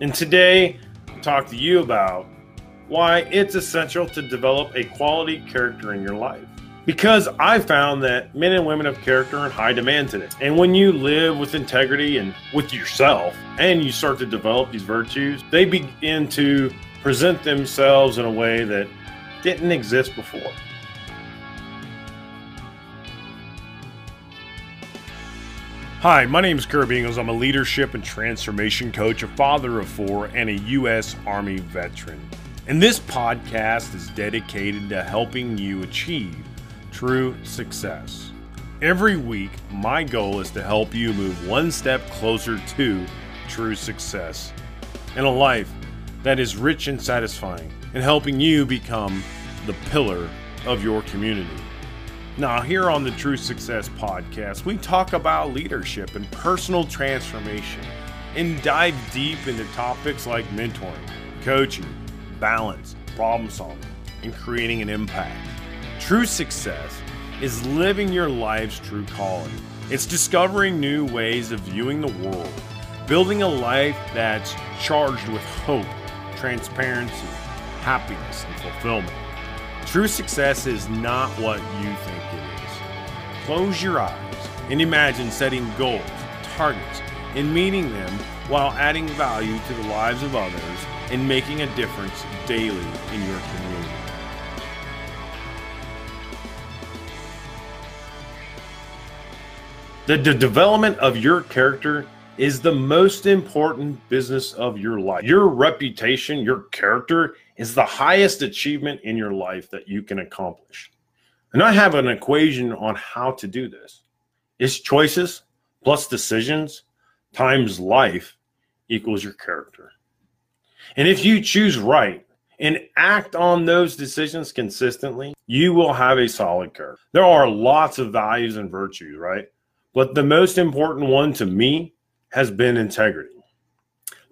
And today, I'll talk to you about why it's essential to develop a quality character in your life. Because I found that men and women of character are in high demand today. And when you live with integrity and with yourself, and you start to develop these virtues, they begin to present themselves in a way that didn't exist before. Hi, my name is Kirby Ingles. I'm a leadership and transformation coach, a father of four, and a U.S. Army veteran. And this podcast is dedicated to helping you achieve true success. Every week, my goal is to help you move one step closer to true success and a life that is rich and satisfying, and helping you become the pillar of your community. Now, here on the True Success Podcast, we talk about leadership and personal transformation and dive deep into topics like mentoring, coaching, balance, problem solving, and creating an impact. True success is living your life's true calling. It's discovering new ways of viewing the world, building a life that's charged with hope, transparency, happiness, and fulfillment. True success is not what you think it is. Close your eyes and imagine setting goals, targets, and meeting them while adding value to the lives of others and making a difference daily in your community. The, the development of your character is the most important business of your life. Your reputation, your character is the highest achievement in your life that you can accomplish. And I have an equation on how to do this. It's choices plus decisions times life equals your character. And if you choose right and act on those decisions consistently, you will have a solid character. There are lots of values and virtues, right? But the most important one to me has been integrity.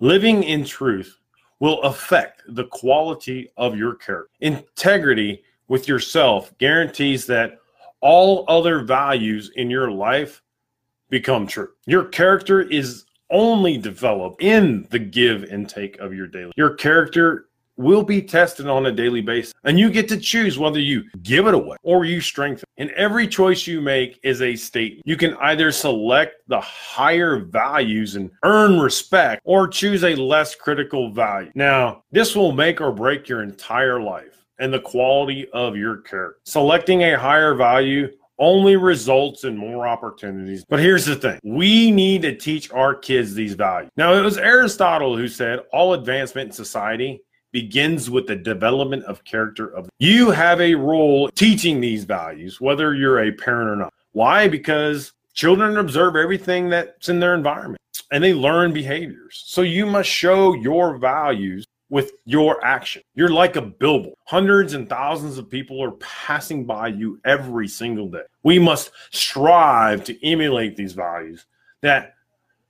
Living in truth will affect the quality of your character. Integrity with yourself guarantees that all other values in your life become true. Your character is only developed in the give and take of your daily. Your character will be tested on a daily basis. And you get to choose whether you give it away or you strengthen. And every choice you make is a statement. You can either select the higher values and earn respect or choose a less critical value. Now, this will make or break your entire life and the quality of your character. Selecting a higher value only results in more opportunities. But here's the thing we need to teach our kids these values. Now, it was Aristotle who said all advancement in society begins with the development of character of you have a role teaching these values whether you're a parent or not. Why? Because children observe everything that's in their environment and they learn behaviors. So you must show your values with your action. You're like a billboard. Hundreds and thousands of people are passing by you every single day. We must strive to emulate these values that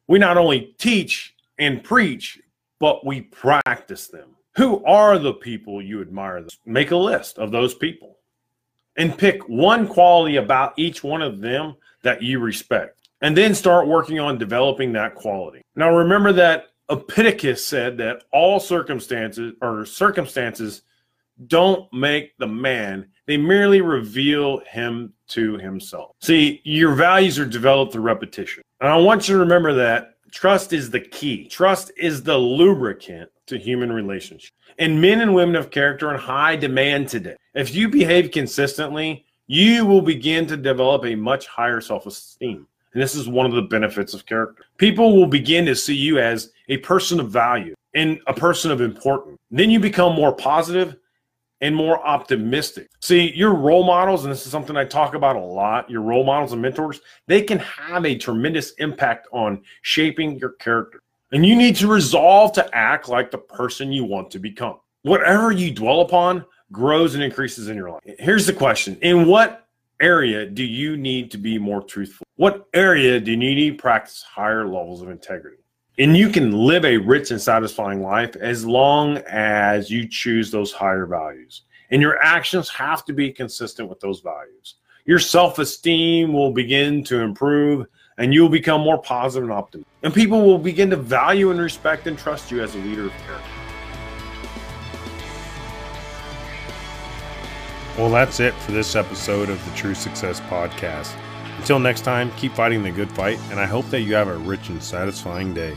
we not only teach and preach but we practice them who are the people you admire? Make a list of those people and pick one quality about each one of them that you respect. And then start working on developing that quality. Now, remember that Epictetus said that all circumstances or circumstances don't make the man, they merely reveal him to himself. See, your values are developed through repetition. And I want you to remember that trust is the key, trust is the lubricant to human relationships. And men and women of character are in high demand today. If you behave consistently, you will begin to develop a much higher self esteem. And this is one of the benefits of character. People will begin to see you as a person of value and a person of importance. Then you become more positive and more optimistic. See, your role models, and this is something I talk about a lot, your role models and mentors, they can have a tremendous impact on shaping your character. And you need to resolve to act like the person you want to become. Whatever you dwell upon grows and increases in your life. Here's the question In what area do you need to be more truthful? What area do you need to practice higher levels of integrity? And you can live a rich and satisfying life as long as you choose those higher values. And your actions have to be consistent with those values. Your self esteem will begin to improve and you will become more positive and optimistic. And people will begin to value and respect and trust you as a leader of character. Well, that's it for this episode of the True Success Podcast. Until next time, keep fighting the good fight, and I hope that you have a rich and satisfying day.